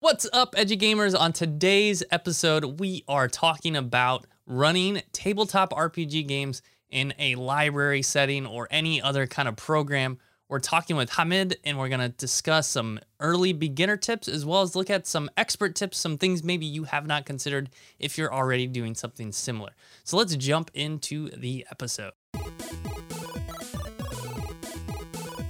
What's up, EduGamers? On today's episode, we are talking about running tabletop RPG games in a library setting or any other kind of program. We're talking with Hamid and we're going to discuss some early beginner tips as well as look at some expert tips, some things maybe you have not considered if you're already doing something similar. So let's jump into the episode.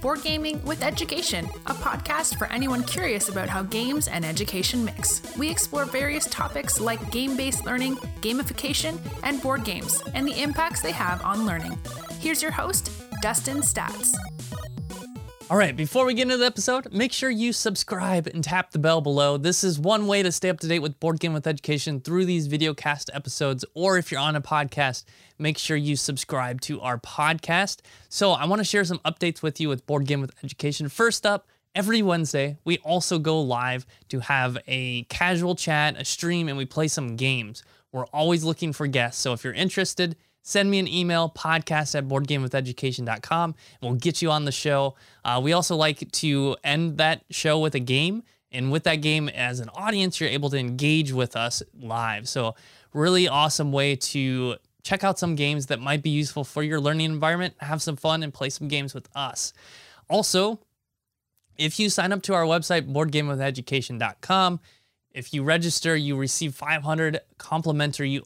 Board Gaming with Education, a podcast for anyone curious about how games and education mix. We explore various topics like game based learning, gamification, and board games, and the impacts they have on learning. Here's your host, Dustin Staats. All right, before we get into the episode, make sure you subscribe and tap the bell below. This is one way to stay up to date with Board Game with Education through these video cast episodes, or if you're on a podcast, make sure you subscribe to our podcast. So, I want to share some updates with you with Board Game with Education. First up, every Wednesday, we also go live to have a casual chat, a stream, and we play some games. We're always looking for guests. So, if you're interested, send me an email podcast at boardgamewitheducation.com and we'll get you on the show. Uh, we also like to end that show with a game and with that game as an audience you're able to engage with us live. So really awesome way to check out some games that might be useful for your learning environment have some fun and play some games with us. Also if you sign up to our website boardgamewitheducation.com if you register you receive 500 complimentary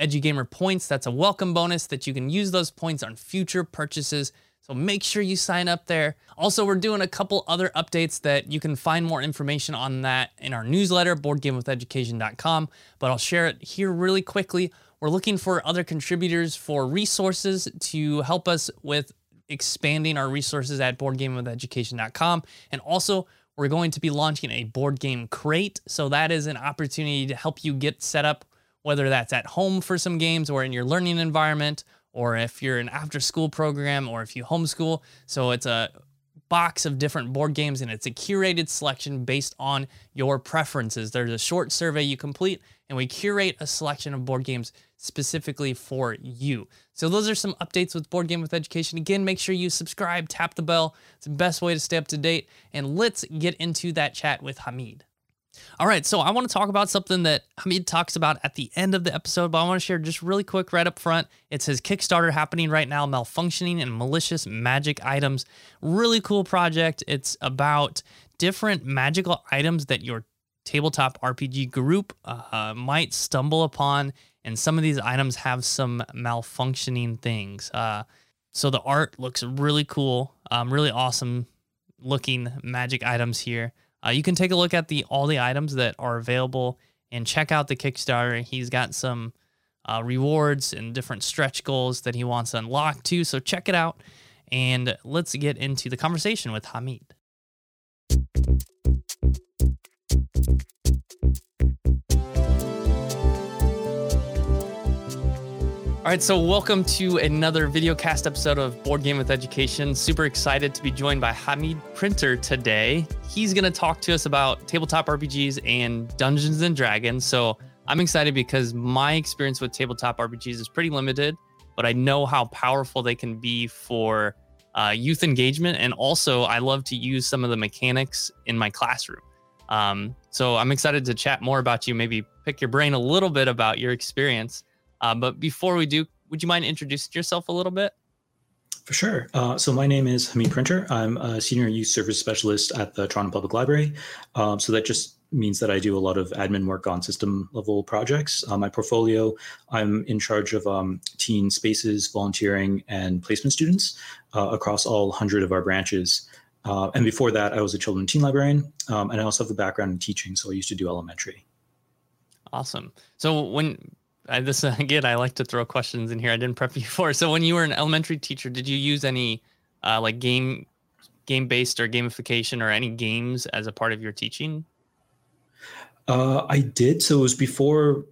EduGamer points. That's a welcome bonus that you can use those points on future purchases. So make sure you sign up there. Also, we're doing a couple other updates that you can find more information on that in our newsletter, boardgamewitheducation.com. But I'll share it here really quickly. We're looking for other contributors for resources to help us with expanding our resources at boardgamewitheducation.com. And also, we're going to be launching a board game crate. So that is an opportunity to help you get set up whether that's at home for some games or in your learning environment, or if you're an after school program or if you homeschool. So it's a box of different board games and it's a curated selection based on your preferences. There's a short survey you complete and we curate a selection of board games specifically for you. So those are some updates with Board Game with Education. Again, make sure you subscribe, tap the bell. It's the best way to stay up to date. And let's get into that chat with Hamid. All right, so I want to talk about something that Hamid talks about at the end of the episode, but I want to share just really quick right up front. It's his Kickstarter happening right now, Malfunctioning and Malicious Magic Items. Really cool project. It's about different magical items that your tabletop RPG group uh, might stumble upon, and some of these items have some malfunctioning things. Uh, so the art looks really cool, um, really awesome looking magic items here. Uh, you can take a look at the all the items that are available and check out the Kickstarter. He's got some uh, rewards and different stretch goals that he wants to unlock too. So check it out, and let's get into the conversation with Hamid. All right, so welcome to another video cast episode of Board Game with Education. Super excited to be joined by Hamid Printer today. He's going to talk to us about tabletop RPGs and Dungeons and Dragons. So I'm excited because my experience with tabletop RPGs is pretty limited, but I know how powerful they can be for uh, youth engagement. And also, I love to use some of the mechanics in my classroom. Um, so I'm excited to chat more about you, maybe pick your brain a little bit about your experience. Uh, but before we do, would you mind introducing yourself a little bit? For sure. Uh, so my name is Hamid Printer. I'm a senior youth service specialist at the Toronto Public Library. Um, so that just means that I do a lot of admin work on system level projects. Uh, my portfolio, I'm in charge of um, teen spaces, volunteering, and placement students uh, across all 100 of our branches. Uh, and before that, I was a children and teen librarian, um, and I also have a background in teaching. So I used to do elementary. Awesome. So when I, this again, I like to throw questions in here. I didn't prep you for. So when you were an elementary teacher, did you use any uh, like game game based or gamification or any games as a part of your teaching? Uh, I did. So it was before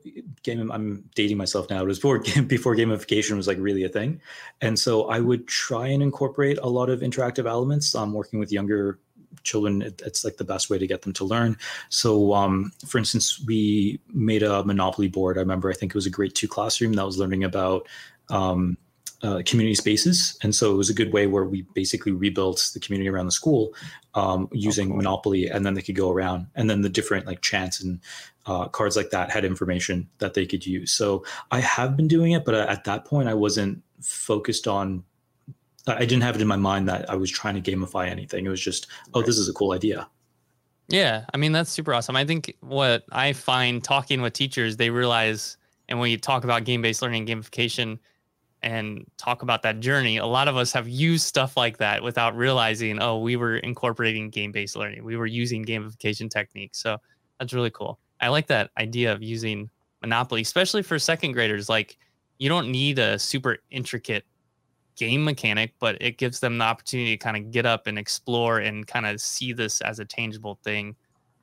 game. I'm dating myself now. It was before game, before gamification was like really a thing, and so I would try and incorporate a lot of interactive elements. I'm working with younger children it, it's like the best way to get them to learn so um, for instance we made a monopoly board i remember i think it was a grade two classroom that was learning about um, uh, community spaces, and so it was a good way where we basically rebuilt the community around the school um, using oh, cool. Monopoly, and then they could go around, and then the different like chants and uh, cards like that had information that they could use. So I have been doing it, but at that point, I wasn't focused on. I didn't have it in my mind that I was trying to gamify anything. It was just, oh, this is a cool idea. Yeah, I mean that's super awesome. I think what I find talking with teachers, they realize, and when you talk about game-based learning, gamification, and talk about that journey, a lot of us have used stuff like that without realizing, oh, we were incorporating game-based learning. We were using gamification techniques. So that's really cool. I like that idea of using Monopoly, especially for second graders. Like you don't need a super intricate game mechanic, but it gives them the opportunity to kind of get up and explore and kind of see this as a tangible thing.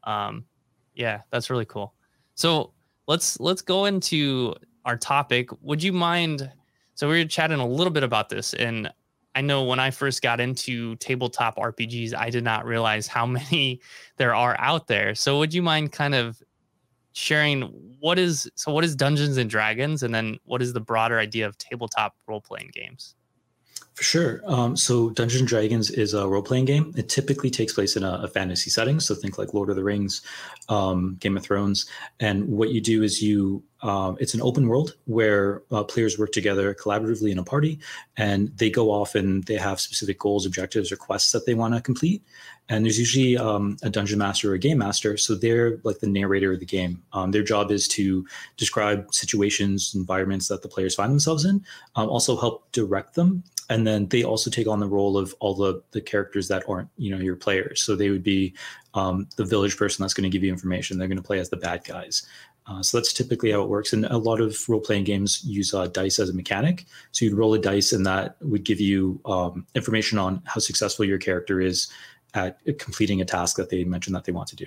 Um, yeah, that's really cool. So let's let's go into our topic. Would you mind? So we were chatting a little bit about this, and I know when I first got into tabletop RPGs, I did not realize how many there are out there. So would you mind kind of sharing what is so what is Dungeons and Dragons, and then what is the broader idea of tabletop role playing games? For sure. Um, so Dungeons and Dragons is a role playing game. It typically takes place in a, a, fantasy setting. So think like Lord of the Rings, um, Game of Thrones. And what you do is you, um, it's an open world where uh, players work together collaboratively in a party and they go off and they have specific goals, objectives, or quests that they want to complete. And there's usually um, a dungeon master or a game master. So they're like the narrator of the game. Um, their job is to describe situations, environments that the players find themselves in, also help direct them and then they also take on the role of all the the characters that aren't you know your players. So they would be um, the village person that's going to give you information. They're going to play as the bad guys. Uh, so that's typically how it works. And a lot of role-playing games use uh, dice as a mechanic. So you'd roll a dice and that would give you um, information on how successful your character is at completing a task that they mentioned that they want to do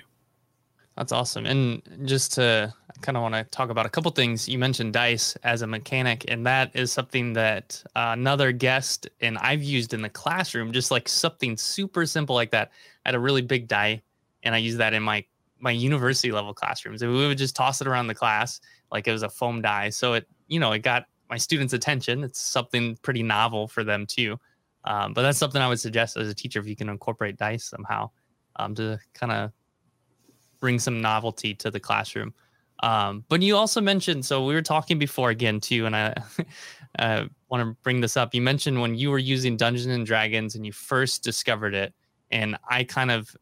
that's awesome. And just to I kind of want to talk about a couple things, you mentioned dice as a mechanic, and that is something that uh, another guest and I've used in the classroom, just like something super simple like that. I had a really big die, and I use that in my my university level classrooms. And we would just toss it around the class like it was a foam die. So it, you know, it got my students' attention. It's something pretty novel for them too. Um, but that's something I would suggest as a teacher if you can incorporate dice somehow um, to kind of bring some novelty to the classroom. Um, but you also mentioned, so we were talking before again too, and I uh, want to bring this up. You mentioned when you were using Dungeons and Dragons and you first discovered it, and I kind of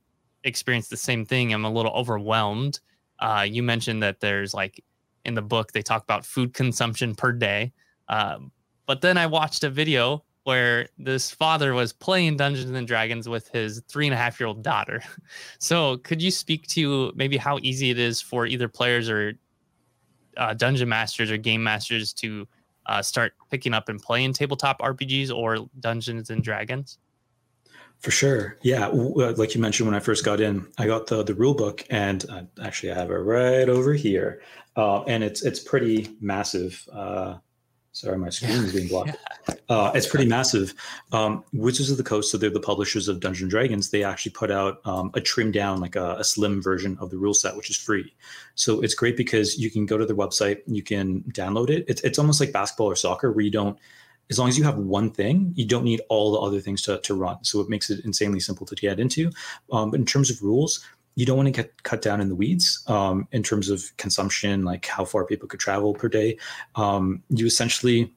experienced the same thing. I'm a little overwhelmed. Uh, you mentioned that there's like in the book they talk about food consumption per day, um, but then I watched a video where this father was playing Dungeons and Dragons with his three and a half year old daughter. So, could you speak to maybe how easy it is for either players or uh, dungeon masters or game masters to uh, start picking up and playing tabletop RPGs or Dungeons and Dragons? For sure, yeah. Uh, like you mentioned, when I first got in, I got the the rule book, and uh, actually, I have it right over here, uh, and it's it's pretty massive. Sorry, my screen is being blocked. Uh, it's pretty massive. Um, Wizards of the Coast, so they're the publishers of Dungeons Dragons. They actually put out um, a trimmed down, like a, a, slim version of the rule set, which is free. So it's great because you can go to their website, you can download it. It's, it's almost like basketball or soccer, where you don't, as long as you have one thing, you don't need all the other things to, to run. So it makes it insanely simple to get into. Um, but in terms of rules, you don't want to get cut down in the weeds um, in terms of consumption, like how far people could travel per day. Um, you essentially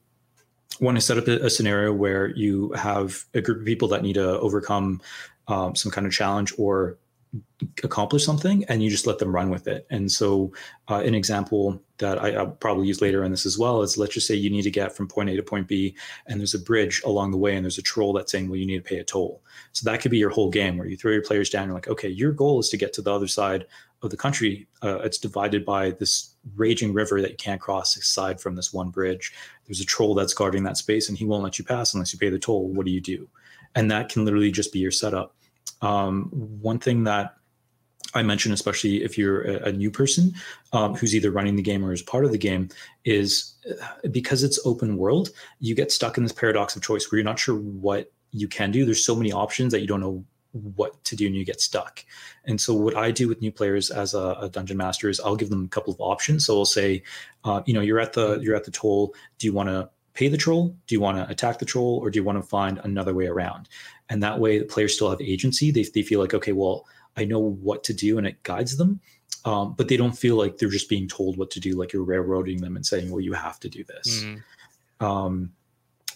want to set up a, scenario where you have a group of people that need to overcome um, some kind of challenge or accomplish something and you just let them run with it. And so, uh, an example that I, will probably use later in this as well is let's just say you need to get from point A to point B, and there's a bridge along the way, and there's a troll that's saying, well, you need to pay a toll. So that could be your whole game where you throw your players down. You're like, okay, your goal is to get to the other side of the country. Uh, it's divided by this raging river that you can't cross aside from this one bridge. There's a troll that's guarding that space, and he won't let you pass unless you pay the toll. What do you do? And that can literally just be your setup. Um, one thing that I mentioned, especially if you're a, a new person um, who's either running the game or is part of the game, is uh, because it's open world, you get stuck in this paradox of choice where you're not sure what you can do. There's so many options that you don't know what to do and you get stuck. And so what I do with new players as a, a dungeon master is I'll give them a couple of options. So I'll say, uh, you know, you're at the you're at the toll. Do you want to pay the troll? Do you want to attack the troll, or do you want to find another way around? And that way, the players still have agency. They they feel like okay, well, I know what to do, and it guides them. Um, but they don't feel like they're just being told what to do, like you're railroading them and saying, "Well, you have to do this." Mm. Um,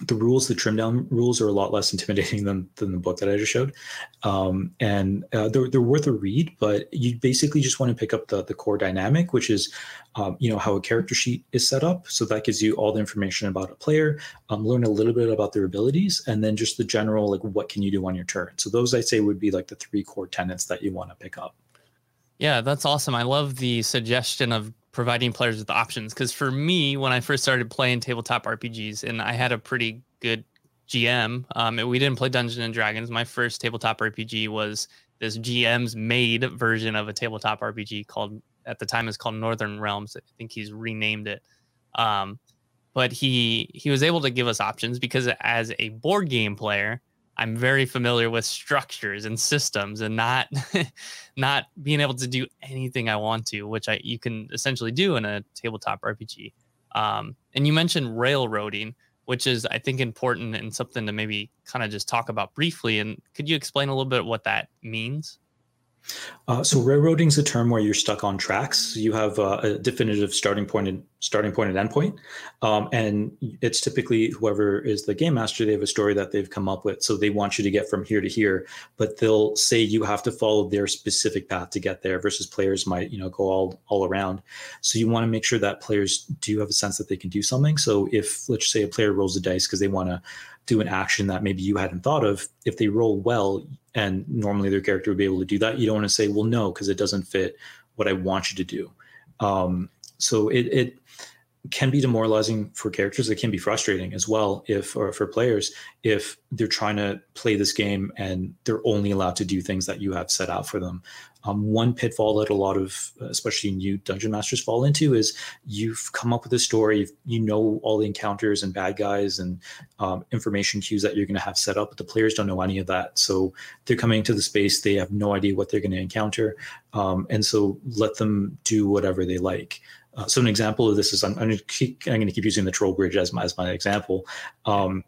the rules, the trim down rules, are a lot less intimidating than, than the book that I just showed, um, and uh, they're, they're worth a read. But you basically just want to pick up the the core dynamic, which is, um, you know, how a character sheet is set up. So that gives you all the information about a player, um, learn a little bit about their abilities, and then just the general like what can you do on your turn. So those I'd say would be like the three core tenets that you want to pick up. Yeah, that's awesome. I love the suggestion of providing players with options because for me when i first started playing tabletop rpgs and i had a pretty good gm um, we didn't play dungeons and dragons. My first tabletop rpg was this gm's made version of a tabletop rpg called at the time is called northern realms. I think he's renamed it. Um, but he he was able to give us options because as a board game player I'm very familiar with structures and systems and not not being able to do anything I want to, which I you can essentially do in a tabletop RPG. Um, and you mentioned railroading, which is I think important and something to maybe kind of just talk about briefly. And could you explain a little bit what that means? Uh, so railroading is a term where you're stuck on tracks. You have uh, a definitive starting point and starting point and end point, um, and it's typically whoever is the game master. They have a story that they've come up with, so they want you to get from here to here, but they'll say you have to follow their specific path to get there. Versus players might you know go all all around. So you want to make sure that players do have a sense that they can do something. So if let's say a player rolls the dice because they want to do an action that maybe you hadn't thought of, if they roll well, and normally their character would be able to do that, you don't want to say, well, no, because it doesn't fit what I want you to do. Um, so it, it can be demoralizing for characters. It can be frustrating as well if, or for players, if they're trying to play this game and they're only allowed to do things that you have set out for them. Um, one pitfall that a lot of, especially new dungeon masters, fall into is you've come up with a story, you know all the encounters and bad guys and um, information cues that you're going to have set up, but the players don't know any of that. So they're coming to the space, they have no idea what they're going to encounter, um, and so let them do whatever they like. Uh, so an example of this is I'm, I'm going to keep I'm going to keep using the troll bridge as my as my example. Um,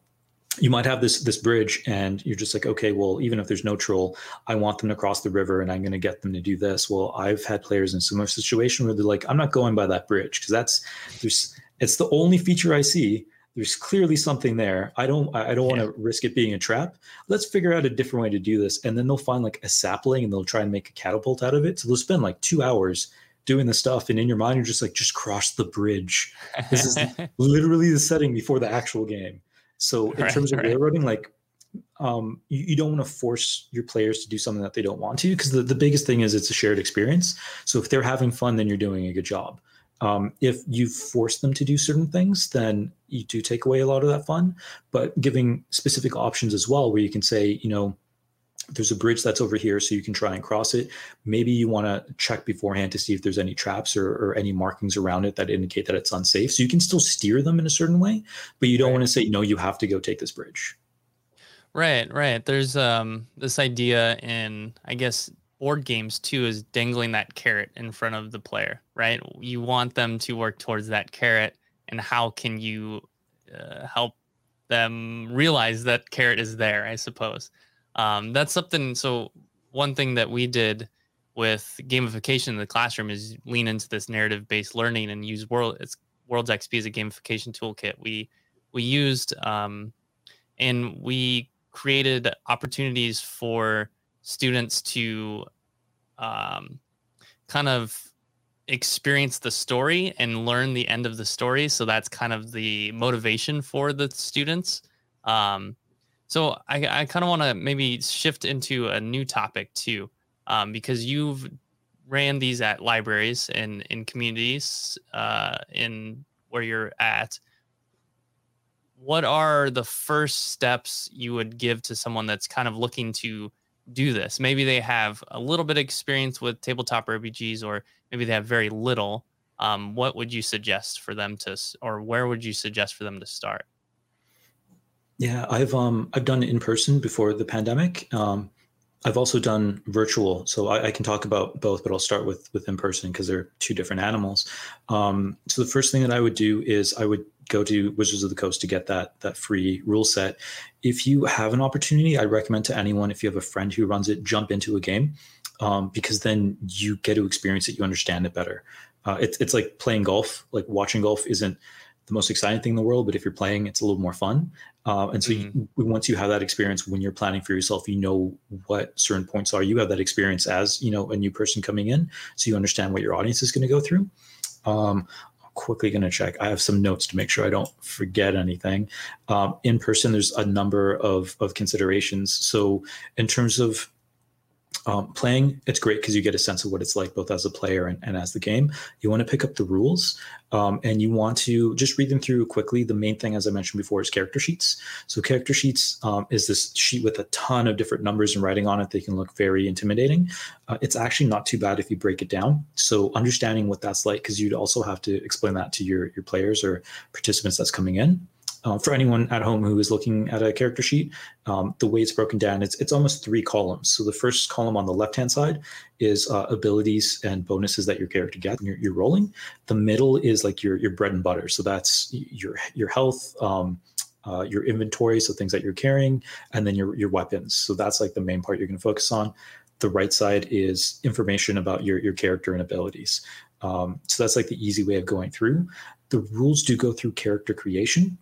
you might have this this bridge and you're just like okay well even if there's no troll i want them to cross the river and i'm going to get them to do this. Well i've had players in similar situation where they're like i'm not going by that bridge because that's there's it's the only feature i see. There's clearly something there. I don't i don't want to risk it being a trap. Let's figure out a different way to do this. And then they'll find like a sapling and they'll try and make a catapult out of it. So they'll spend like two hours doing the stuff and in your mind you're just like just cross the bridge this is literally the setting before the actual game so in right, terms of right. railroading, like um, you, you, don't want to force your players to do something that they don't want to because the, the biggest thing is it's a shared experience. So if they're having fun, then you're doing a good job. Um, if you force them to do certain things, then you do take away a lot of that fun. But giving specific options as well, where you can say, you know, there's a bridge that's over here so you can try and cross it. Maybe you want to check beforehand to see if there's any traps or, or, any markings around it that indicate that it's unsafe. So you can still steer them in a certain way but you don't right. want to say no you have to go take this bridge. Right right. There's um this idea in i guess board games too is dangling that carrot in front of the player right? You want them to work towards that carrot and how can you uh, help them realize that carrot is there i suppose um, that's something. So one thing that we did with gamification in the classroom is lean into this narrative based learning and use world it's Worlds XP as a gamification toolkit. We we used um, and we created opportunities for students to um, kind of experience the story and learn the end of the story. So that's kind of the motivation for the students. Um, so I, I kind of want to maybe shift into a new topic too, um, because you've ran these at libraries and in communities uh, in where you're at. What are the first steps you would give to someone that's kind of looking to do this? Maybe they have a little bit of experience with tabletop RPGs, or maybe they have very little. Um, what would you suggest for them to, or where would you suggest for them to start? Yeah, I've um I've done in person before the pandemic. Um, I've also done virtual, so I, I, can talk about both, but I'll start with with in person because they're two different animals. Um, so the first thing that I would do is I would go to Wizards of the Coast to get that that free rule set. If you have an opportunity, I recommend to anyone if you have a friend who runs it, jump into a game um, because then you get to experience it, you understand it better. Uh, it's it's like playing golf. Like watching golf isn't the most exciting thing in the world, but if you're playing, it's a little more fun. Uh, and so mm-hmm. you, once you have that experience, when you're planning for yourself, you know what certain points are. You have that experience as you know a new person coming in, so you understand what your audience is going to go through. Um, I'm quickly going to check. I have some notes to make sure I don't forget anything. Um, in person, there's a number of, of considerations. So, in terms of um, playing, it's great because you get a sense of what it's like both as a player and, and as the game. You want to pick up the rules um, and you want to just read them through quickly. The main thing, as I mentioned before, is character sheets. So, character sheets um, is this sheet with a ton of different numbers and writing on it. They can look very intimidating. Uh, it's actually not too bad if you break it down. So, understanding what that's like, because you'd also have to explain that to your, your players or participants that's coming in uh, for anyone at home who is looking at a character sheet, um, the way it's broken down, it's it's almost three columns. So the first column on the left hand side is uh, abilities and bonuses that your character gets when you're, you're, rolling. The middle is like your your bread and butter. So that's your your health. Um, uh, your inventory, so things that you're carrying, and then your your weapons. So that's like the main part you're going to focus on. The right side is information about your your character and abilities. Um, so that's like the easy way of going through. The rules do go through character creation,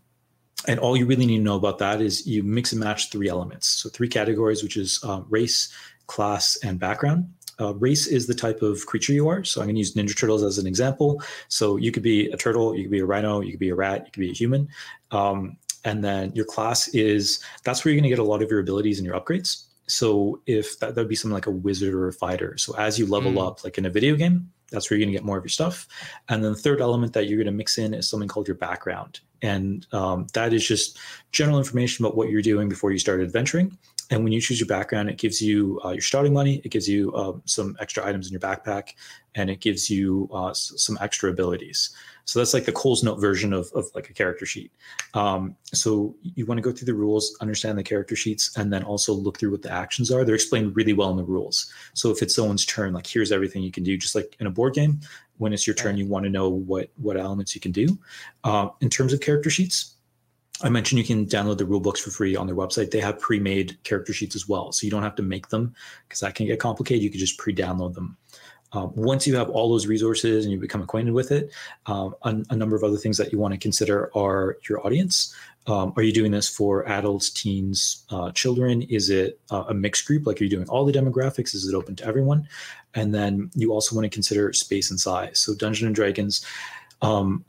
and all you really need to know about that is you mix and match three elements. So three categories, which is uh, race, class, and background. Uh, race is the type of creature you are. So I'm going to use Ninja Turtles as an example. So you could be a turtle, you could be a rhino, you could be a rat, you could be a human. Um, and then your class is that's where you're going to get a lot of your abilities and your upgrades. So if that would be something like a wizard or a fighter. So as you level mm. up, like in a video game, that's where you're going to get more of your stuff. And then the third element that you're going to mix in is something called your background. And um, that is just general information about what you're doing before you start adventuring. And when you choose your background, it gives you uh, your starting money, it gives you uh, some extra items in your backpack, and it gives you uh, some extra abilities. So that's like the Cole's Note version of, of like a character sheet. Um, so you want to go through the rules, understand the character sheets, and then also look through what the actions are. They're explained really well in the rules. So if it's someone's turn, like here's everything you can do, just like in a board game, when it's your turn, you want to know what what elements you can do. Uh, in terms of character sheets, I mentioned you can download the rule books for free on their website. They have pre-made character sheets as well, so you don't have to make them because that can get complicated. You can just pre-download them. Um, once you have all those resources and you become acquainted with it, um, a, a, number of other things that you want to consider are your audience. Um, are you doing this for adults, teens, uh, children? Is it uh, a mixed group? Like, are you doing all the demographics? Is it open to everyone? And then you also want to consider space and size. So, Dungeons and Dragons, um,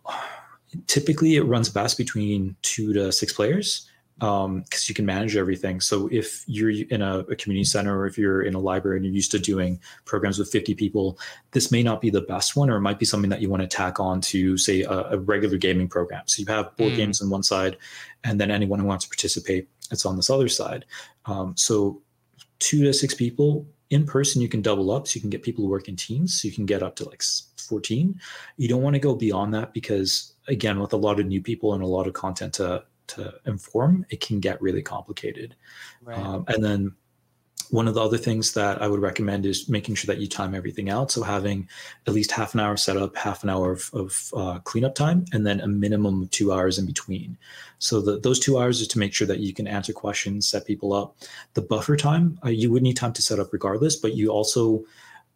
typically it runs best between two to six players because um, you can manage everything. So if you're in a, a, community center or if you're in a library and you're used to doing programs with 50 people, this may not be the best one, or it might be something that you want to tack on to, say, a, a regular gaming program. So you have board mm. games on one side, and then anyone who wants to participate, it's on this other side. Um, so two to six people in person, you can double up, so you can get people who work in teams, so you can get up to like 14. You don't want to go beyond that because, again, with a lot of new people and a lot of content to to inform, it can get really complicated. Right. Um, and then one of the other things that I would recommend is making sure that you time everything out. So having at least half an hour set up, half an hour of, of uh, cleanup time, and then a minimum of two hours in between. So the, those two hours is to make sure that you can answer questions, set people up. The buffer time, uh, you would need time to set up regardless, but you also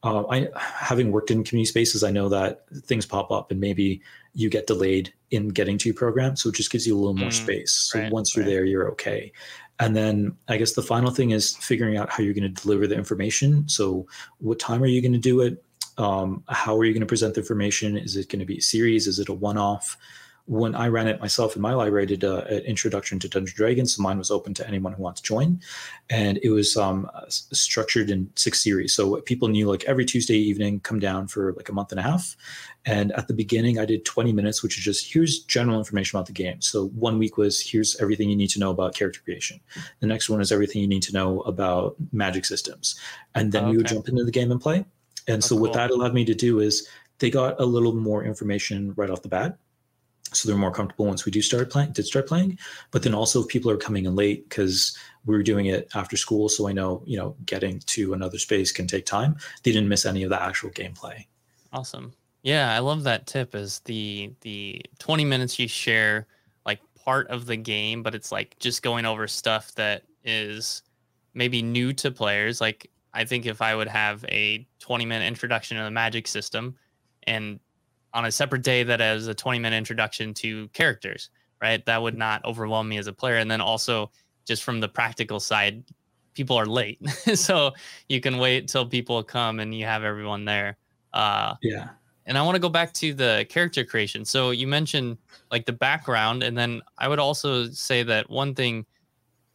uh, I having worked in community spaces, I know that things pop up and maybe you get delayed in getting to your program, so it just gives you a little more mm, space. So right, once you're right. there, you're okay. And then I guess the final thing is figuring out how you're going to deliver the information. So what time are you going to do it? Um, how are you going to present the information? Is it going to be a series? Is it a one-off? When I ran it myself in my library, I did a, an introduction to Dungeons Dragons. So mine was open to anyone who wants to join, and it was um, structured in six series. So people knew like every Tuesday evening, come down for like a month and a half. And at the beginning, I did 20 minutes, which is just here's general information about the game. So one week was here's everything you need to know about character creation. The next one is everything you need to know about magic systems, and then okay. we would jump into the game and play. And oh, so cool. what that allowed me to do is they got a little more information right off the bat so they're more comfortable once we do start playing did start playing. But then also if people are coming in late because we were doing it after school so i know you know getting to another space can take time. They didn't miss any of the actual gameplay. Awesome. Yeah, I love that tip is the the 20 minutes you share like part of the game, but it's like just going over stuff that is maybe new to players. Like I think if I would have a 20 minute introduction to the magic system and on a separate day that has a 20 minute introduction to characters, right? That would not overwhelm me as a player. And then also just from the practical side, people are late. so you can wait till people come and you have everyone there. Uh, yeah and I want to go back to the character creation. So you mentioned like the background, and then I would also say that one thing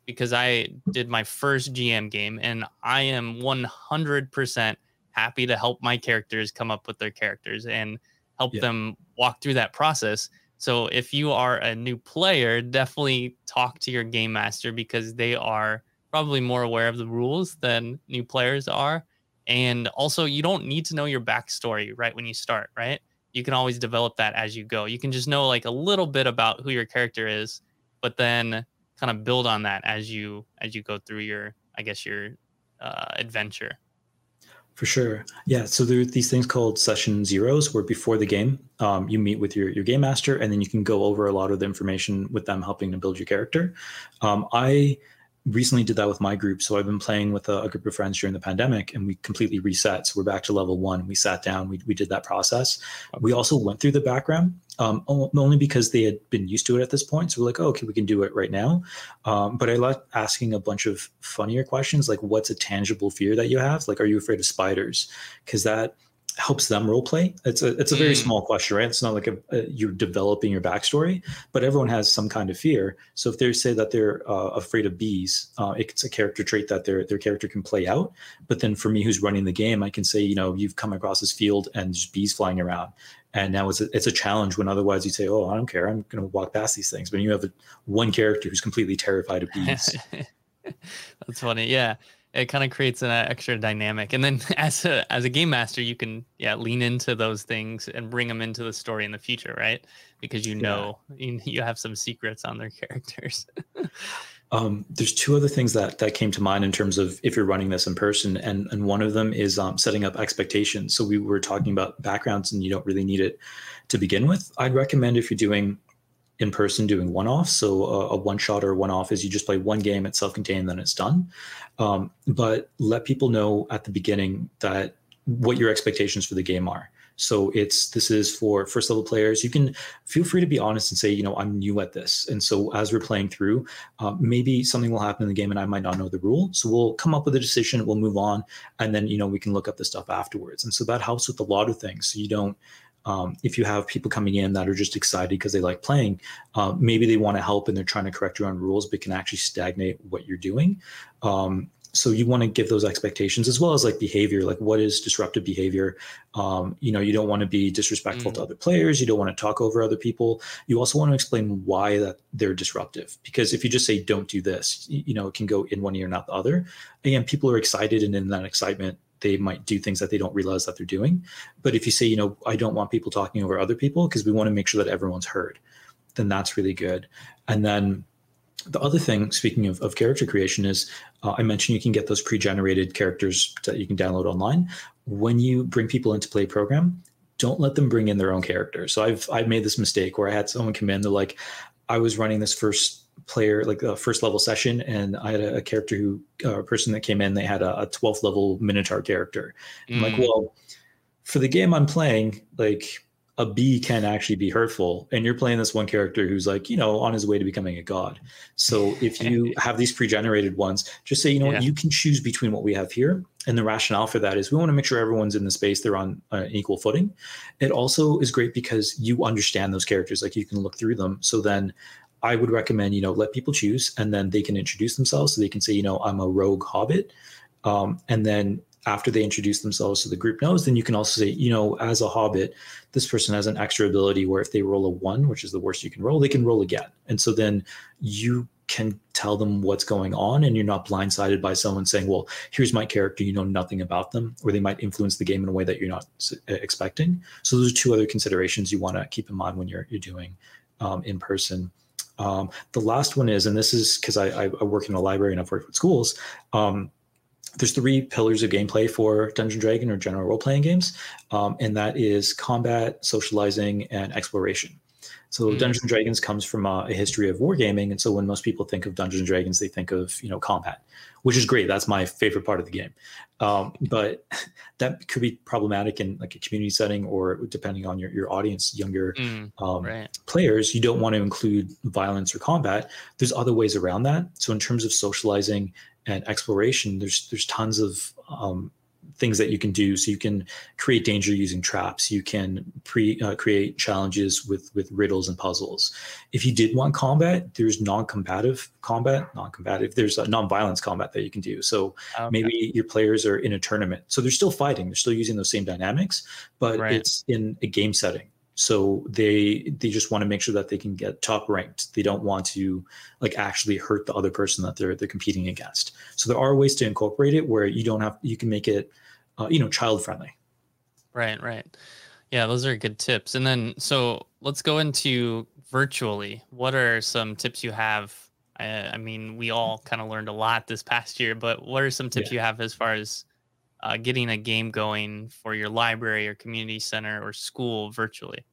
because I did my first GM game, and I am 100% happy to help my characters come up with their characters and help yeah. them walk through that process. So if you are a new player, definitely talk to your game master because they are probably more aware of the rules than new players are and also, you don't need to know your backstory right when you start, right? You can always develop that as you go. You can just know like a little bit about who your character is, but then kind of build on that as you as you go through your, I guess, your uh, adventure. For sure. Yeah. So there are these things called session zeros where before the game, um, you meet with your, your game master and then you can go over a lot of the information with them helping to build your character. Um, I recently did that with my group. So I've been playing with a, a, group of friends during the pandemic and we completely reset. So we're back to level one. We sat down, we, we did that process. We also went through the background um, only because they had been used to it at this point. So we're like, oh, okay, we can do it right now. Um, but I like asking a bunch of funnier questions like, what's a tangible fear that you have? Like, are you afraid of spiders? Because that helps them role play. It's a it's a very mm. small question, right? It's not like a, a, you're developing your backstory, but everyone has some kind of fear. So if they say that they're uh, afraid of bees, uh, it's a character trait that their their character can play out. But then for me, who's running the game, I can say, you know, you've come across this field and there's bees flying around, and now it's a, it's a challenge when otherwise you say, oh, I don't care, I'm going to walk past these things. But you have a, one character who's completely terrified of bees. That's funny, yeah it kind of creates an extra dynamic. And then as a as a game master you can yeah lean into those things and bring them into the story in the future right? Because you know yeah. you, you have some secrets on their characters. Um, there's two other things that that came to mind in terms of if you're running this in person and and one of them is um, setting up expectations. So we were talking about backgrounds and you don't really need it to begin with. I'd recommend if you're doing in person doing one off. So a, a one shot or one off is you just play one game, it's self contained, then it's done. Um, but let people know at the beginning that what your expectations for the game are. So it's this is for first level players. You can feel free to be honest and say, you know, I'm new at this. And so as we're playing through, uh, maybe something will happen in the game and I might not know the rule. So we'll come up with a decision, we'll move on, and then you know we can look up the stuff afterwards. And so that helps with a lot of things. So you don't um, if you have people coming in that are just excited because they like playing, uh, maybe they want to help and they're trying to correct your own rules, but can actually stagnate what you're doing. Um, so you want to give those expectations as well as like behavior like what is disruptive behavior um, you know you don't want to be disrespectful mm. to other players you don't want to talk over other people you also want to explain why that they're disruptive because if you just say don't do this you know it can go in one ear not the other again people are excited and in that excitement they might do things that they don't realize that they're doing. But if you say, you know, I don't want people talking over other people because we want to make sure that everyone's heard, then that's really good. And then the other thing, speaking of, of character creation, is uh, I mentioned you can get those pre generated characters that you can download online. When you bring people into play program, don't let them bring in their own characters. So I've I've made this mistake where I had someone come in, they're like, I was running this first player like a first level session and i had a, a character who uh, a person that came in they had a, a 12th level minotaur character mm. i'm like mm. well for the game i'm playing like a bee can actually be hurtful and you're playing this one character who's like you know on his way to becoming a god so if you have these pre-generated ones just say you know yeah. what you can choose between what we have here and the rationale for that is we want to make sure everyone's in the space they're on uh, equal footing it also is great because you understand those characters like you can look through them so then I would recommend, you know, let people choose and then they can introduce themselves. So they can say, you know, I'm a rogue hobbit. Um, and then after they introduce themselves so the group knows, then you can also say, you know, as a hobbit, this person has an extra ability where if they roll a one, which is the worst you can roll, they can roll again. And so then you can tell them what's going on and you're not blindsided by someone saying, well, here's my character, you know nothing about them, or they might influence the game in a way that you're not expecting. So those are two other considerations you want to keep in mind when you're, you're doing um, in person. Um, the last one is, and this is because I, I, work in a library and I've worked with schools. Um, there's three pillars of gameplay for Dungeon Dragon or general role playing games, um, and that is combat, socializing, and exploration. So mm. Dungeons and Dragons comes from a, a, history of wargaming, and so when most people think of Dungeons and Dragons, they think of you know combat, which is great. That's my favorite part of the game, um, but that could be problematic in like a community setting or depending on your, your audience, younger mm, um, right. players. You don't want to include violence or combat. There's other ways around that. So in terms of socializing and exploration, there's there's tons of um, things that you can do. So you can create danger using traps. You can pre uh, create challenges with with riddles and puzzles. If you did want combat, there's non-combative combat, non-combative. There's a non-violence combat that you can do. So okay. maybe your players are in a tournament, so they're still fighting. They're still using those same dynamics, but right. it's in a game setting so they they just want to make sure that they can get top ranked. They don't want to like actually hurt the other person that they're they're competing against. So there are ways to incorporate it where you don't have you can make it uh, you know child friendly right right. Yeah those are good tips. And then so let's go into virtually. What are some tips you have? I, I mean we all kind of learned a lot this past year but what are some tips yeah. you have as far as uh, getting a game going for your library or community center or school virtually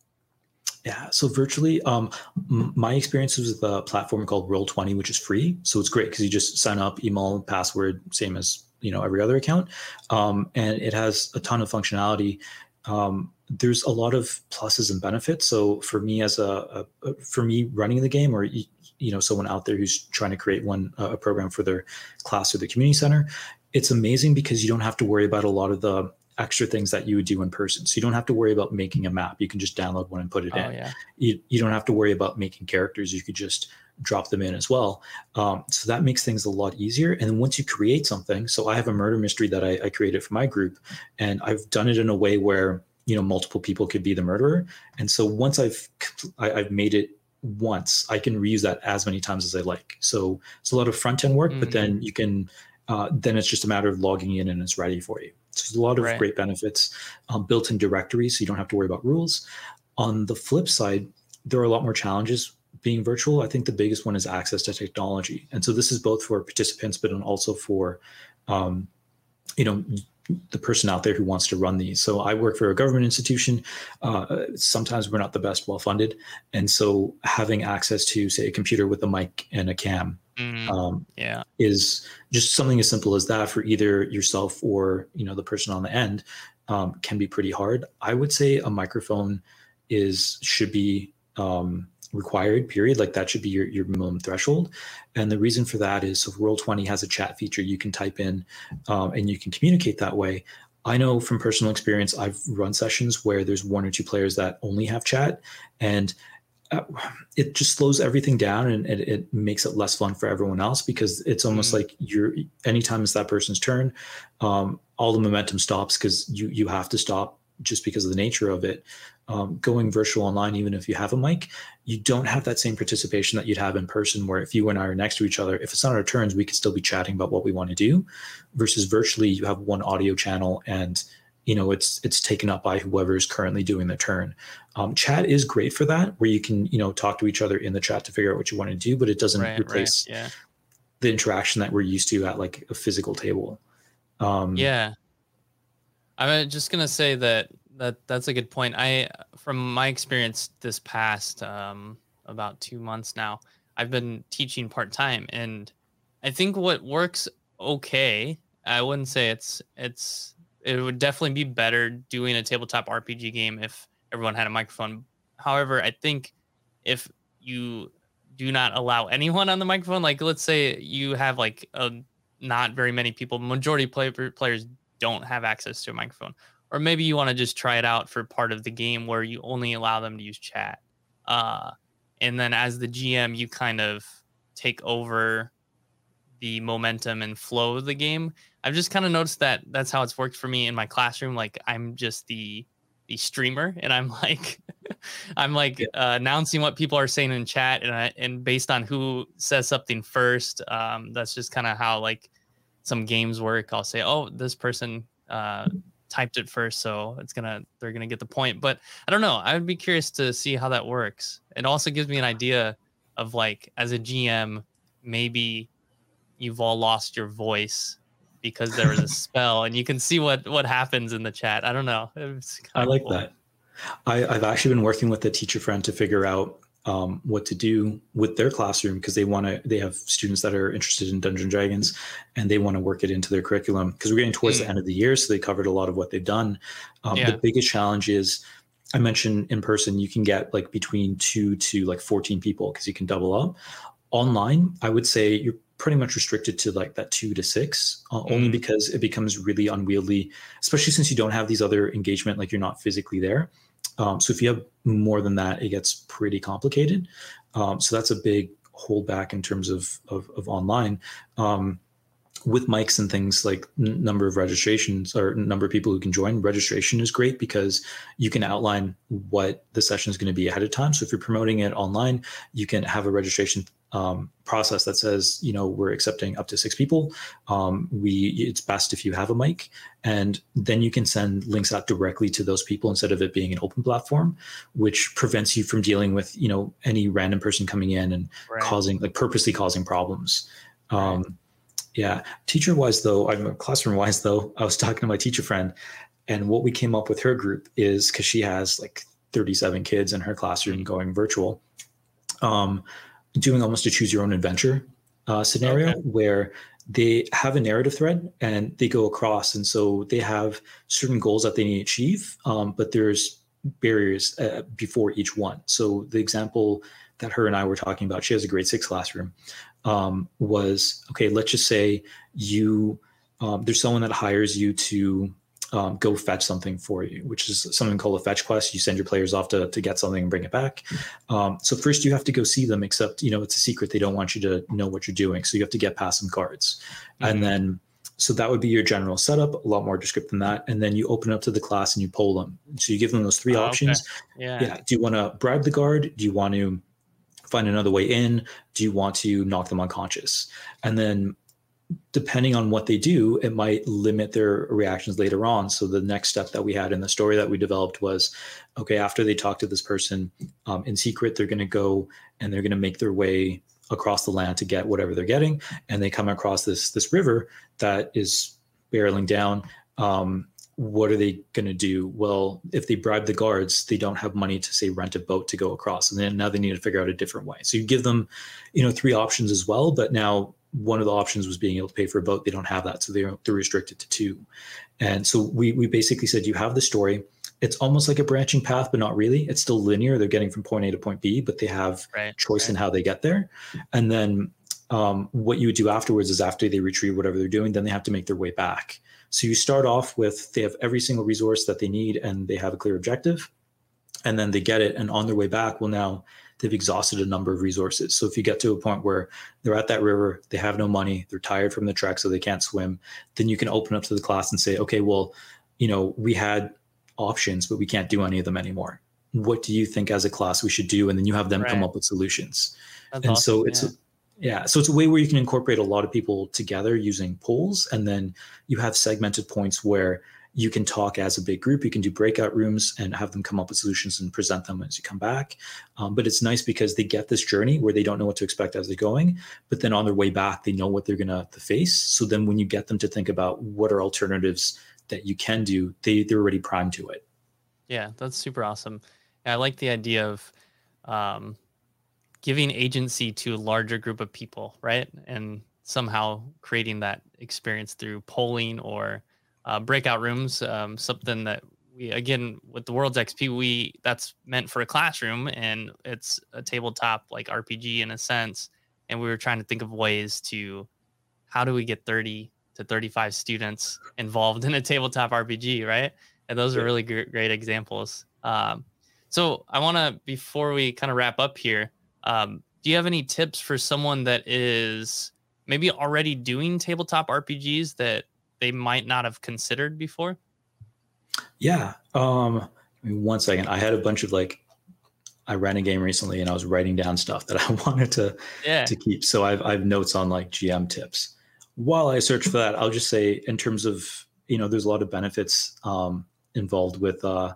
yeah, so virtually, um, my experience was with a platform called Roll20, which is free. So it's great because you just sign up, email, password, same as you know every other account um, and it has a ton of functionality um, there's a lot of pluses and benefits so for me as a, a, for me running the game or you know someone out there who's trying to create one uh, a program for their class or the community center it's amazing because you don't have to worry about a lot of the extra things that you would do in person. So you don't have to worry about making a map. You can just download one and put it oh, in. Yeah. You, you don't have to worry about making characters. You could just drop them in as well. Um, so that makes things a lot easier. And then once you create something, so I have a murder mystery that I, I created for my group, and I've done it in a way where you know multiple people could be the murderer. And so once I've I, have i have made it once, I can reuse that as many times as I like. So it's a lot of front end work, mm-hmm. but then you can uh, then it's just a matter of logging in and it's ready for you. So there's a lot of right. great benefits. Um, built-in directories, so you don't have to worry about rules. On the flip side, there are a lot more challenges being virtual, I think the biggest one is access to technology. And so this is both for participants, but also for, um, you know, the person out there who wants to run these. So I work for a government institution. Uh, sometimes we're not the best well funded, and so having access to, say, a computer with a mic and a cam, mm, um, yeah, is just something as simple as that for either yourself or you know the person on the end um, can be pretty hard. I would say a microphone is should be um, required period. Like that should be your, your minimum threshold. And the reason for that is so roll20 has a chat feature you can type in um, and you can communicate that way. I know from personal experience i've run sessions where there's one or two players that only have chat and uh, it just slows everything down and it, it, makes it less fun for everyone else because it's almost mm-hmm. like you're anytime it's that person's turn um, all the momentum stops because you you have to stop just because of the nature of it um, going virtual online, even if you have a mic, you don't have that same participation that you'd have in person. Where if you and I are next to each other, if it's not our turns, we could still be chatting about what we want to do. Versus virtually, you have one audio channel, and you know it's it's taken up by whoever is currently doing the turn. Um, chat is great for that, where you can you know talk to each other in the chat to figure out what you want to do, but it doesn't right, replace right, yeah. the interaction that we're used to at like a physical table. Um, yeah, I'm just gonna say that that that's a good point. I, from my experience this past um, about two months now, I've been teaching part time, and I think what works okay. I wouldn't say it's it's it would definitely be better doing a tabletop RPG game if everyone had a microphone. However, I think if you do not allow anyone on the microphone, like let's say you have like a not very many people, majority play, players don't have access to a microphone or maybe you want to just try it out for part of the game where you only allow them to use chat. Uh, and then as the GM, you kind of take over the momentum and flow of the game. I've just kind of noticed that that's how it's worked for me in my classroom. Like I'm just the the streamer, and I'm like, I'm like uh, announcing what people are saying in chat, and I, and based on who says something first, um, that's just kind of how like some games work. I'll say, oh, this person uh, typed it first, so it's gonna they're gonna get the point. But I don't know. I would be curious to see how that works. It also gives me an idea of like as a GM, maybe you've all lost your voice because there was a spell, and you can see what what happens in the chat. I don't know. I like cool. that. I, I've actually been working with a teacher friend to figure out um, what to do with their classroom because they want to they have students that are interested in dungeon dragons and they want to work it into their curriculum because we're getting towards mm. the end of the year so they covered a lot of what they've done um, yeah. the biggest challenge is i mentioned in person you can get like between two to like 14 people because you can double up online i would say you're pretty much restricted to like that two to six uh, only because it becomes really unwieldy especially since you don't have these other engagement like you're not physically there um, so if you have more than that, it gets pretty complicated. Um, so that's a big holdback in terms of of, of online. Um, with mics and things like n- number of registrations or number of people who can join registration is great because you can outline what the session is going to be ahead of time so if you're promoting it online you can have a registration um, process that says you know we're accepting up to six people um, we it's best if you have a mic and then you can send links out directly to those people instead of it being an open platform which prevents you from dealing with you know any random person coming in and right. causing like purposely causing problems um, right yeah. Teacher wise, though, I'm classroom wise, though, I was talking to my teacher friend, and what we came up with her group is because she has like 37 kids in her classroom going virtual, um, doing almost a choose your own adventure uh, scenario okay. where they have a narrative thread and they go across. And so they have certain goals that they need to achieve, um, but there's barriers uh, before each one. So the example that her and I were talking about, she has a grade six classroom um, was okay. Let's just say you um, there's someone that hires you to um, go fetch something for you, which is something called a fetch quest. You send your players off to, to get something and bring it back. Um, so first you have to go see them, except you know it's a secret. They don't want you to know what you're doing, so you have to get past some cards, mm-hmm. and then so that would be your general setup. A lot more descriptive than that, and then you open up to the class and you poll them. So you give them those three oh, options. Okay. Yeah. yeah. Do you want to bribe the guard? Do you want to find another way in? Do you want to knock them unconscious? And then depending on what they do, it might limit their reactions later on. So the next step that we had in the story that we developed was, okay, after they talk to this person um, in secret, they're going to go and they're going to make their way across the land to get whatever they're getting, and they come across this this river that is barreling down. Um, what are they going to do? Well, if they bribe the guards, they don't have money to say rent a boat to go across, and then now they need to figure out a different way. So you give them, you know, three options as well. But now one of the options was being able to pay for a boat. They don't have that, so they're they're restricted to two. And so we we basically said you have the story. It's almost like a branching path, but not really. It's still linear. They're getting from point A to point B, but they have right, choice right. in how they get there. And then um, what you would do afterwards is after they retrieve whatever they're doing, then they have to make their way back. So you start off with they have every single resource that they need and they have a clear objective. And then they get it. And on their way back, well, now they've exhausted a number of resources. So if you get to a point where they're at that river, they have no money, they're tired from the trek, so they can't swim, then you can open up to the class and say, okay, well, you know, we had options, but we can't do any of them anymore. What do you think as a class we should do? And then you have them right. come up with solutions. That's and awesome, so it's yeah. Yeah, so it's a way where you can incorporate a lot of people together using polls, and then you have segmented points where you can talk as a big group. You can do breakout rooms and have them come up with solutions and present them as you come back. Um, but it's nice because they get this journey where they don't know what to expect as they're going, but then on their way back, they know what they're going to face. So then when you get them to think about what are alternatives that you can do, they they're already primed to it. Yeah, that's super awesome. I like the idea of um, giving agency to a larger group of people, right? And somehow creating that experience through polling or uh, breakout rooms, um, something that we again with the World's XP, we that's meant for a classroom and it's a tabletop like RPG in a sense. And we were trying to think of ways to how do we get 30 to 35 students involved in a tabletop RPG, right? And those are really great, great examples. Um, so I want to before we kind of wrap up here, um, do you have any tips for someone that is maybe already doing tabletop RPGs that they might not have considered before? Yeah. Um, I mean, one second. I had a bunch of like, I ran a game recently and I was writing down stuff that I wanted to yeah. to keep. So I've I've notes on like GM tips. While I search for that, I'll just say in terms of you know, there's a lot of benefits um, involved with uh,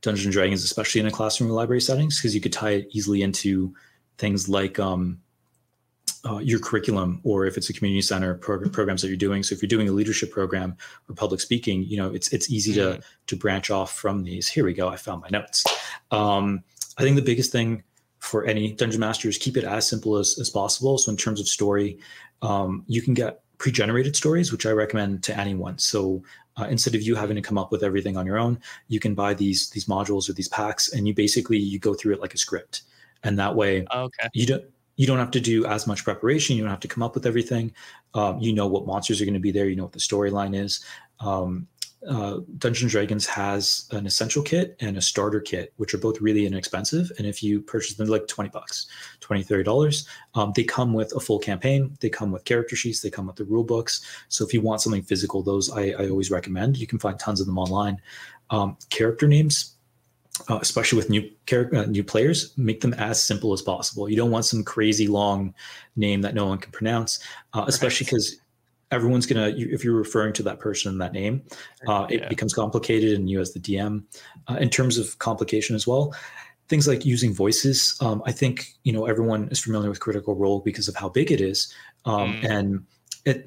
Dungeons and Dragons, especially in a classroom or library settings, because you could tie it easily into things like um, uh, your curriculum or if it's a community center prog- programs that you're doing. So if you're doing a leadership program or public speaking, you know, it's it's easy to to branch off from these. Here we go. I found my notes. Um, I think the biggest thing for any dungeon master is keep it as simple as, as possible. So in terms of story, um, you can get pre-generated stories, which I recommend to anyone. So uh, instead of you having to come up with everything on your own, you can buy these these modules or these packs, and you basically you go through it like a script, and that way okay. you don't you don't have to do as much preparation. You don't have to come up with everything. Um, you know what monsters are going to be there. You know what the storyline is. Um, uh, Dungeons Dragons has an essential kit and a starter kit, which are both really inexpensive. And if you purchase them, like 20 bucks, 20, 30 dollars, um, they come with a full campaign. They come with character sheets. They come with the rule books. So if you want something physical, those I, I always recommend. You can find tons of them online. Um, character names, uh, especially with new character, uh, new players, make them as simple as possible. You don't want some crazy long name that no one can pronounce, uh, especially because everyone's gonna if you're referring to that person in that name uh, it yeah. becomes complicated and you as the dm uh, in terms of complication as well things like using voices um, i think you know everyone is familiar with critical role because of how big it is um, mm. and it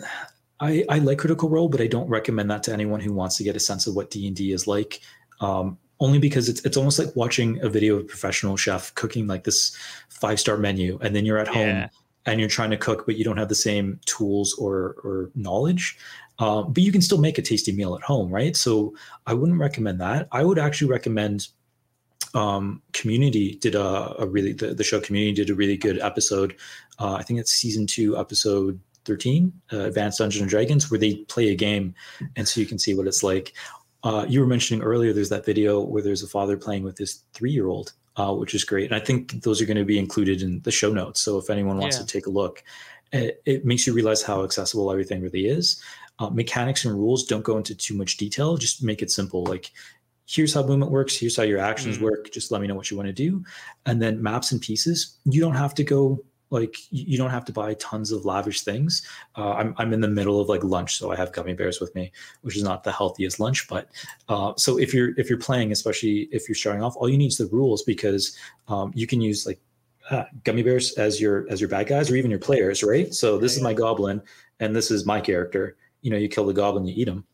I, I like critical role but i don't recommend that to anyone who wants to get a sense of what d&d is like um, only because it's it's almost like watching a video of a professional chef cooking like this five star menu and then you're at yeah. home and you're trying to cook, but you don't have the same tools or, or knowledge. Um, but you can still make a tasty meal at home, right? So I wouldn't recommend that. I would actually recommend um, Community did a, a really the, the, show Community did a really good episode. Uh, I think it's season two, episode 13, uh, Advanced Dungeons and Dragons, where they play a game, and so you can see what it's like. Uh, you were mentioning earlier, there's that video where there's a father playing with his three year old, uh, which is great. And I think those are going to be included in the show notes. So if anyone wants yeah. to take a look, it, it, makes you realize how accessible everything really is. Uh, mechanics and rules don't go into too much detail. Just make it simple. Like, here's how movement works. Here's how your actions mm. work. Just let me know what you want to do. And then maps and pieces. You don't have to go like you don't have to buy tons of lavish things. Uh, I'm I'm in the middle of like lunch, so I have gummy bears with me, which is not the healthiest lunch. But uh, so if you're if you're playing, especially if you're starting off, all you need is the rules because um, you can use like uh, gummy bears as your as your bad guys or even your players, right? So this is my goblin, and this is my character. You know, you kill the goblin, you eat him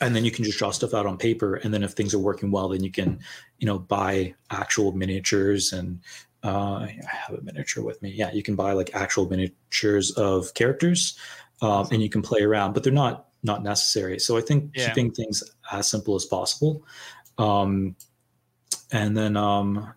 and then you can just draw stuff out on paper and then if things are working well then you can you know buy actual miniatures and uh, I have a miniature with me. Yeah, you can buy like actual miniatures of characters, um, and you can play around, but they're not not necessary. So I think yeah. keeping things as simple as possible. Um, and then um,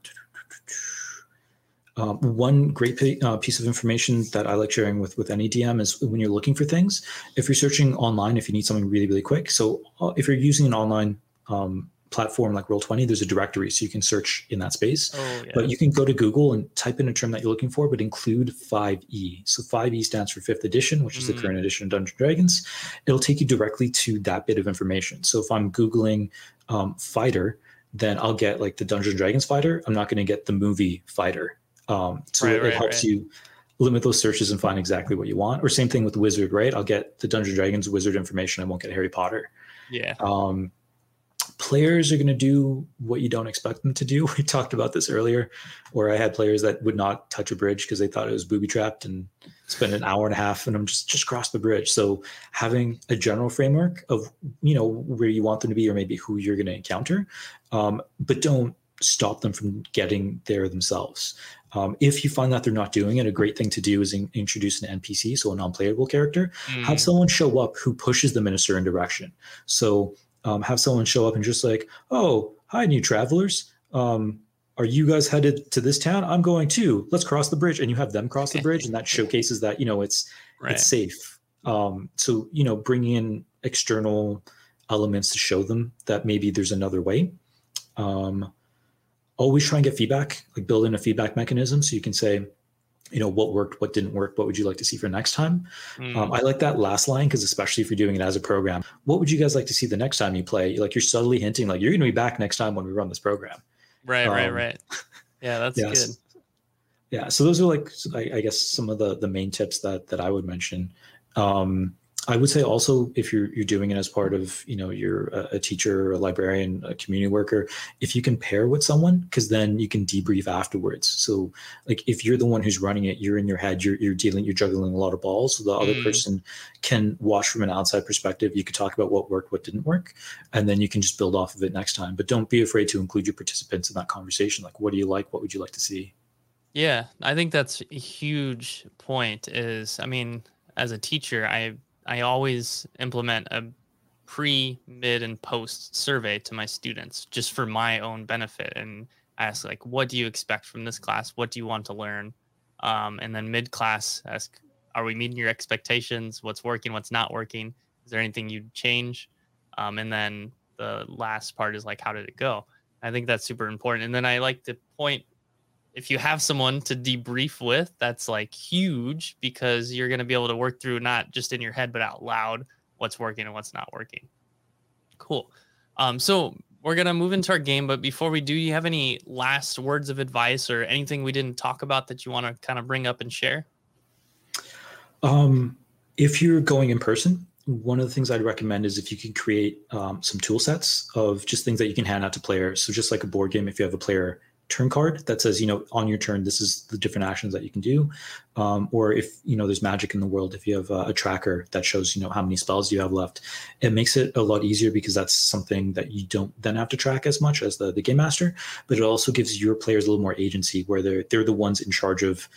uh, one great uh, piece of information that I like sharing with with any DM is when you're looking for things. If you're searching online, if you need something really really quick, so uh, if you're using an online um, platform like Roll20, there's a directory so you can search in that space. Oh, yeah. But you can go to Google and type in a term that you're looking for, but include 5e. So 5e stands for fifth edition, which mm. is the mm. current edition of Dungeons Dragons. It'll take you directly to that bit of information. So if I'm Googling um, fighter, then I'll get like the Dungeons Dragons fighter. I'm not going to get the movie fighter. Um, so right, it, right, helps right. you limit those searches and find exactly what you want. Or same thing with wizard, right? I'll get the Dungeons Dragons wizard information. I won't get Harry Potter. Yeah. Um, players are going to do what you don't expect them to do. We talked about this earlier, where I had players that would not touch a bridge because they thought it was booby trapped and spend an hour and a half and I'm just just cross the bridge. So having a general framework of you know where you want them to be or maybe who you're going to encounter, um, but don't stop them from getting there themselves. Um, if you find that they're not doing it, a great thing to do is in, introduce an NPC, so a non-playable character. Mm. Have someone show up who pushes them in a certain direction. So um, have someone show up and just like, oh, hi, new travelers. Um, are you guys headed to this town? I'm going too. Let's cross the bridge, and you have them cross the bridge, and that showcases that you know it's right. it's safe. Um, so you know, bring in external elements to show them that maybe there's another way. Um, always try and get feedback, like build in a feedback mechanism, so you can say, you know what worked what didn't work what would you like to see for next time? Mm. um, i like that last line because especially if you're doing it as a program what would you guys like to see the next time you play? Like you're subtly hinting like you're going to be back next time when we run this program. Right um, right right. Yeah that's yes. good. Yeah so those are like I, I, guess some of the the main tips that that i would mention. Um I would say also if you're you're doing it as part of you know you're a, a teacher, a librarian, a community worker, if you can pair with someone, because then you can debrief afterwards. So like if you're the one who's running it, you're in your head, you're you're dealing, you're juggling a lot of balls. So the other Mm. person can watch from an outside perspective. You could talk about what worked, what didn't work, and then you can just build off of it next time. But don't be afraid to include your participants in that conversation. Like, what do you like? What would you like to see? Yeah, I think that's a huge point is I mean, as a teacher, I I always implement a pre, mid and post survey to my students just for my own benefit and ask like what do you expect from this class? What do you want to learn? Um, and then mid class ask are we meeting your expectations? What's working, what's not working? Is there anything you'd change? Um, and then the last part is like how did it go? I think that's super important. And then I like to point if you have someone to debrief with, that's like huge because you're going to be able to work through not just in your head, but out loud what's working and what's not working. Cool. Um, so we're going to move into our game. But before we do, you have any last words of advice or anything we didn't talk about that you want to kind of bring up and share? Um, if you're going in person, one of the things I'd recommend is if you can create um, some tool sets of just things that you can hand out to players. So just like a board game, if you have a player turn card that says, you know, on your turn, this is the different actions that you can do. Um, or if, you know, there's magic in the world, if you have a, a tracker that shows, you know, how many spells you have left, it makes it a lot easier because that's something that you don't then have to track as much as the, the game master, but it also gives your players a little more agency where they're, they're the ones in charge of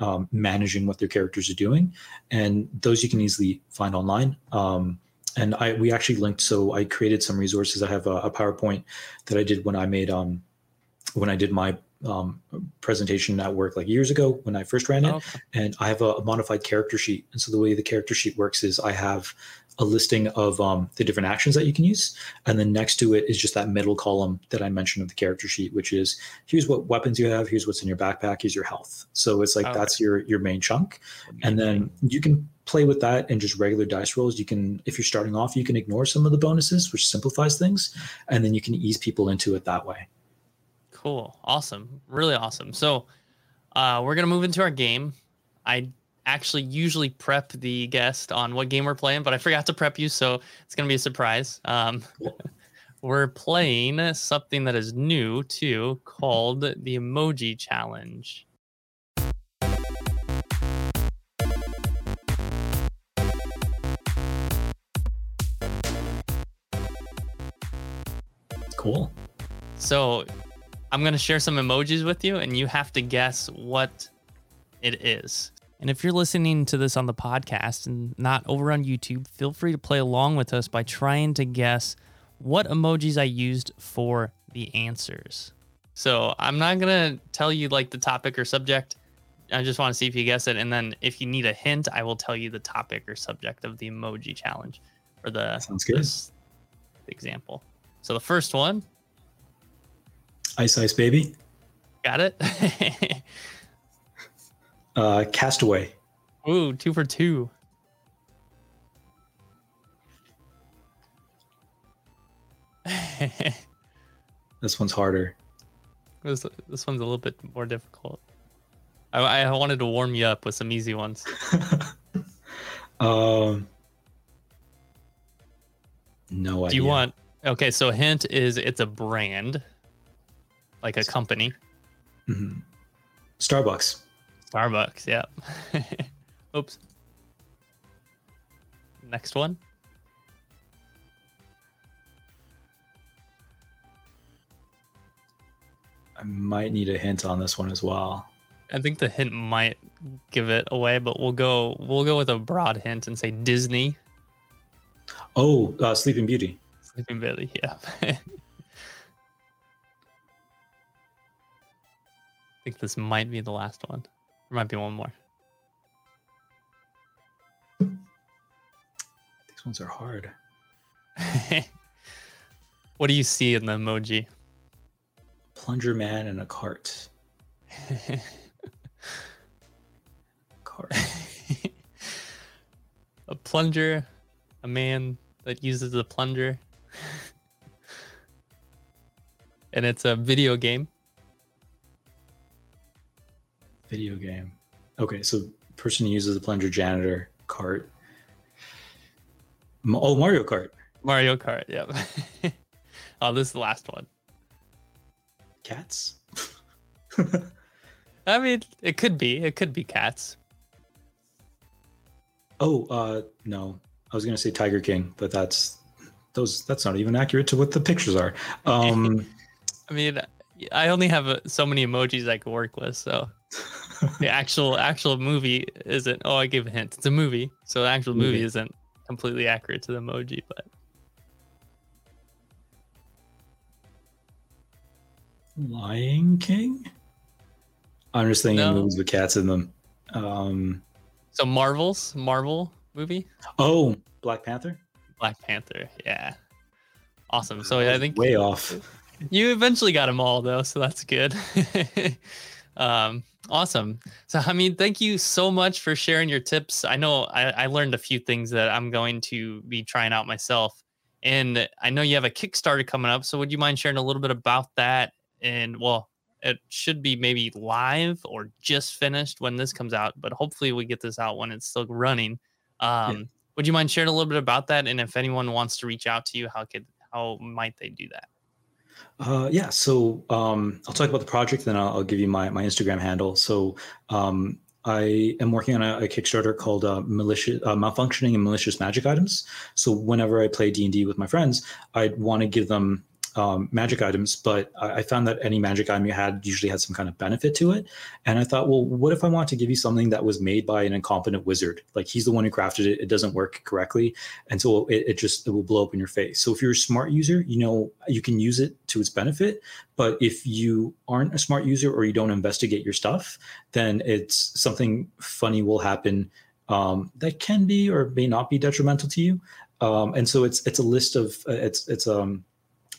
um, managing what their characters are doing, and those you can easily find online. Um, and I we actually linked. So I created some resources. I have a, a PowerPoint that I did when I made um, when I did my um, presentation at work like years ago when I first ran it. Okay. And I have a, a modified character sheet. And so the way the character sheet works is I have a listing of um, the different actions that you can use, and then next to it is just that middle column that I mentioned of the character sheet, which is here's what weapons you have, here's what's in your backpack, here's your health. So it's like Okay. that's your your main chunk, and then you can play with that and just regular dice rolls. You can, if you're starting off, you can ignore some of the bonuses, which simplifies things, and then you can ease people into it that way. Cool. Awesome. Really awesome. So uh, we're going to move into our game. I actually usually prep the guest on what game we're playing, but I forgot to prep you. So it's going to be a surprise. Um, Cool. we're playing something that is new too called the Emoji Challenge. Cool. So I'm going to share some emojis with you, and you have to guess what it is. And if you're listening to this on the podcast and not over on YouTube, feel free to play along with us by trying to guess what emojis I used for the answers. So I'm not going to tell you like the topic or subject. I just want to see if you guess it. And then if you need a hint, I will tell you the topic or subject of the emoji challenge or the Sounds good. example. So the first one, Ice Ice Baby. got it? Uh, Castaway. Ooh, two for two. This one's harder. this, this one's a little bit more difficult. I, I wanted to warm you up with some easy ones. um, no idea. Do you want? Okay, so hint is it's a brand, like a company. Mhm. Starbucks? Starbucks. Yeah. Oops. Next one. I might need a hint on this one as well. I think the hint might give it away, but we'll go we'll go with a broad hint and say Disney. Oh, uh, Sleeping Beauty. Sleeping Beauty. Yeah. think this might be the last one. There might be one more. These ones are hard. what do you see in the emoji? Plunger Man and a cart. Cart. a plunger, a man that uses a plunger. and it's a video game. Video game. Okay, so person who uses a plunger, janitor, cart. Oh, Mario Kart. Mario Kart. Yep. oh, this is the last one. Cats. I mean, it could be. It could be cats. Oh, uh, no. I was gonna say Tiger King, but that's those. That's not even accurate to what the pictures are. Um, I mean, I only have uh, so many emojis I can work with, so the actual actual movie isn't. Oh, I gave a hint. It's a movie, so the actual movie, movie isn't completely accurate to the emoji, but. Lion King. I'm just thinking no. movies with cats in them. Um, so Marvel's Marvel movie. Oh, Black Panther. Black Panther. Yeah. Awesome. So I think way off. You eventually got them all though, so that's good. um, awesome. So I mean, thank you so much for sharing your tips. I know I, I learned a few things that I'm going to be trying out myself. And I know you have a Kickstarter coming up. So would you mind sharing a little bit about that? And well, it should be maybe live or just finished when this comes out, but hopefully we get this out when it's still running. Um, yeah. Would you mind sharing a little bit about that? And if anyone wants to reach out to you, how could how might they do that? Uh, yeah, so um, I'll talk about the project, then I'll, I'll, give you my my Instagram handle. So um, I am working on a, a Kickstarter called uh, malicious, uh, malfunctioning and malicious magic items. So whenever I play D and D with my friends, I'd want to give them um, magic items, but I, found that any magic item you had usually had some kind of benefit to it. And I thought, well, what if I want to give you something that was made by an incompetent wizard? Like he's the one who crafted it, it doesn't work correctly, and so it, it just it will blow up in your face. So if you're a smart user, you know you can use it to its benefit. But if you aren't a smart user or you don't investigate your stuff, then it's something funny will happen um, that can be or may not be detrimental to you. Um, and so it's it's a list of uh, it's it's um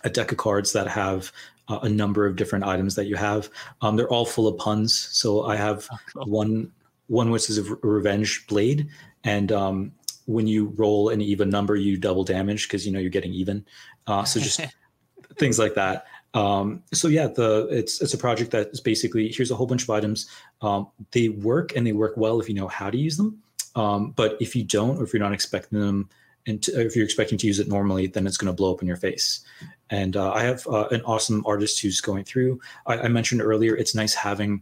a deck of cards that have uh, a number of different items that you have. Um, they're all full of puns. So I have oh, cool. one one which is a revenge blade, and um, when you roll an even number, you double damage because you know you're getting even. Uh, so just things like that. Um, so yeah, the it's it's a project that is basically here's a whole bunch of items. Um, they work and they work well if you know how to use them. Um, but if you don't, or if you're not expecting them, and if you're expecting to use it normally, then it's going to blow up in your face. And uh, I have uh, an awesome artist who's going through. I, I mentioned earlier, it's nice having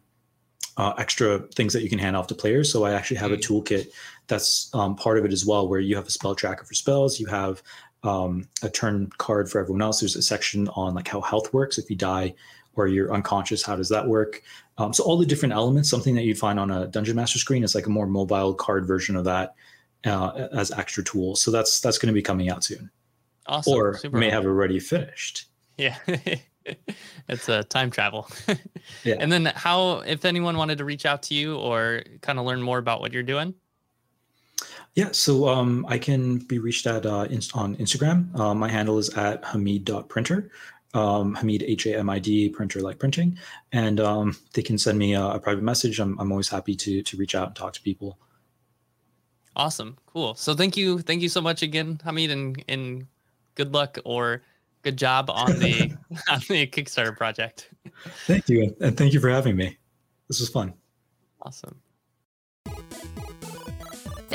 uh, extra things that you can hand off to players. So I actually have a mm-hmm. toolkit that's um, part of it as well, where you have a spell tracker for spells. You have um, a turn card for everyone else. There's a section on like how health works. If you die or you're unconscious, how does that work? Um, so all the different elements, something that you'd find on a Dungeon Master screen, is like a more mobile card version of that uh, as extra tools. So that's that's going to be coming out soon. Awesome. Or Super may have already finished. Yeah. it's a time travel. yeah. And then how if anyone wanted to reach out to you or kind of learn more about what you're doing? Yeah, so um, I can be reached at uh, inst- on Instagram. Uh, my handle is at hamid.printer. Um, Hamid H A M I D printer like printing, and um, they can send me a, a private message. I'm, I'm always happy to to reach out and talk to people. Awesome. Cool. So thank you. Thank you so much again, Hamid, and, and good luck or good job on the on the Kickstarter project. Thank you. And thank you for having me. This was fun. Awesome.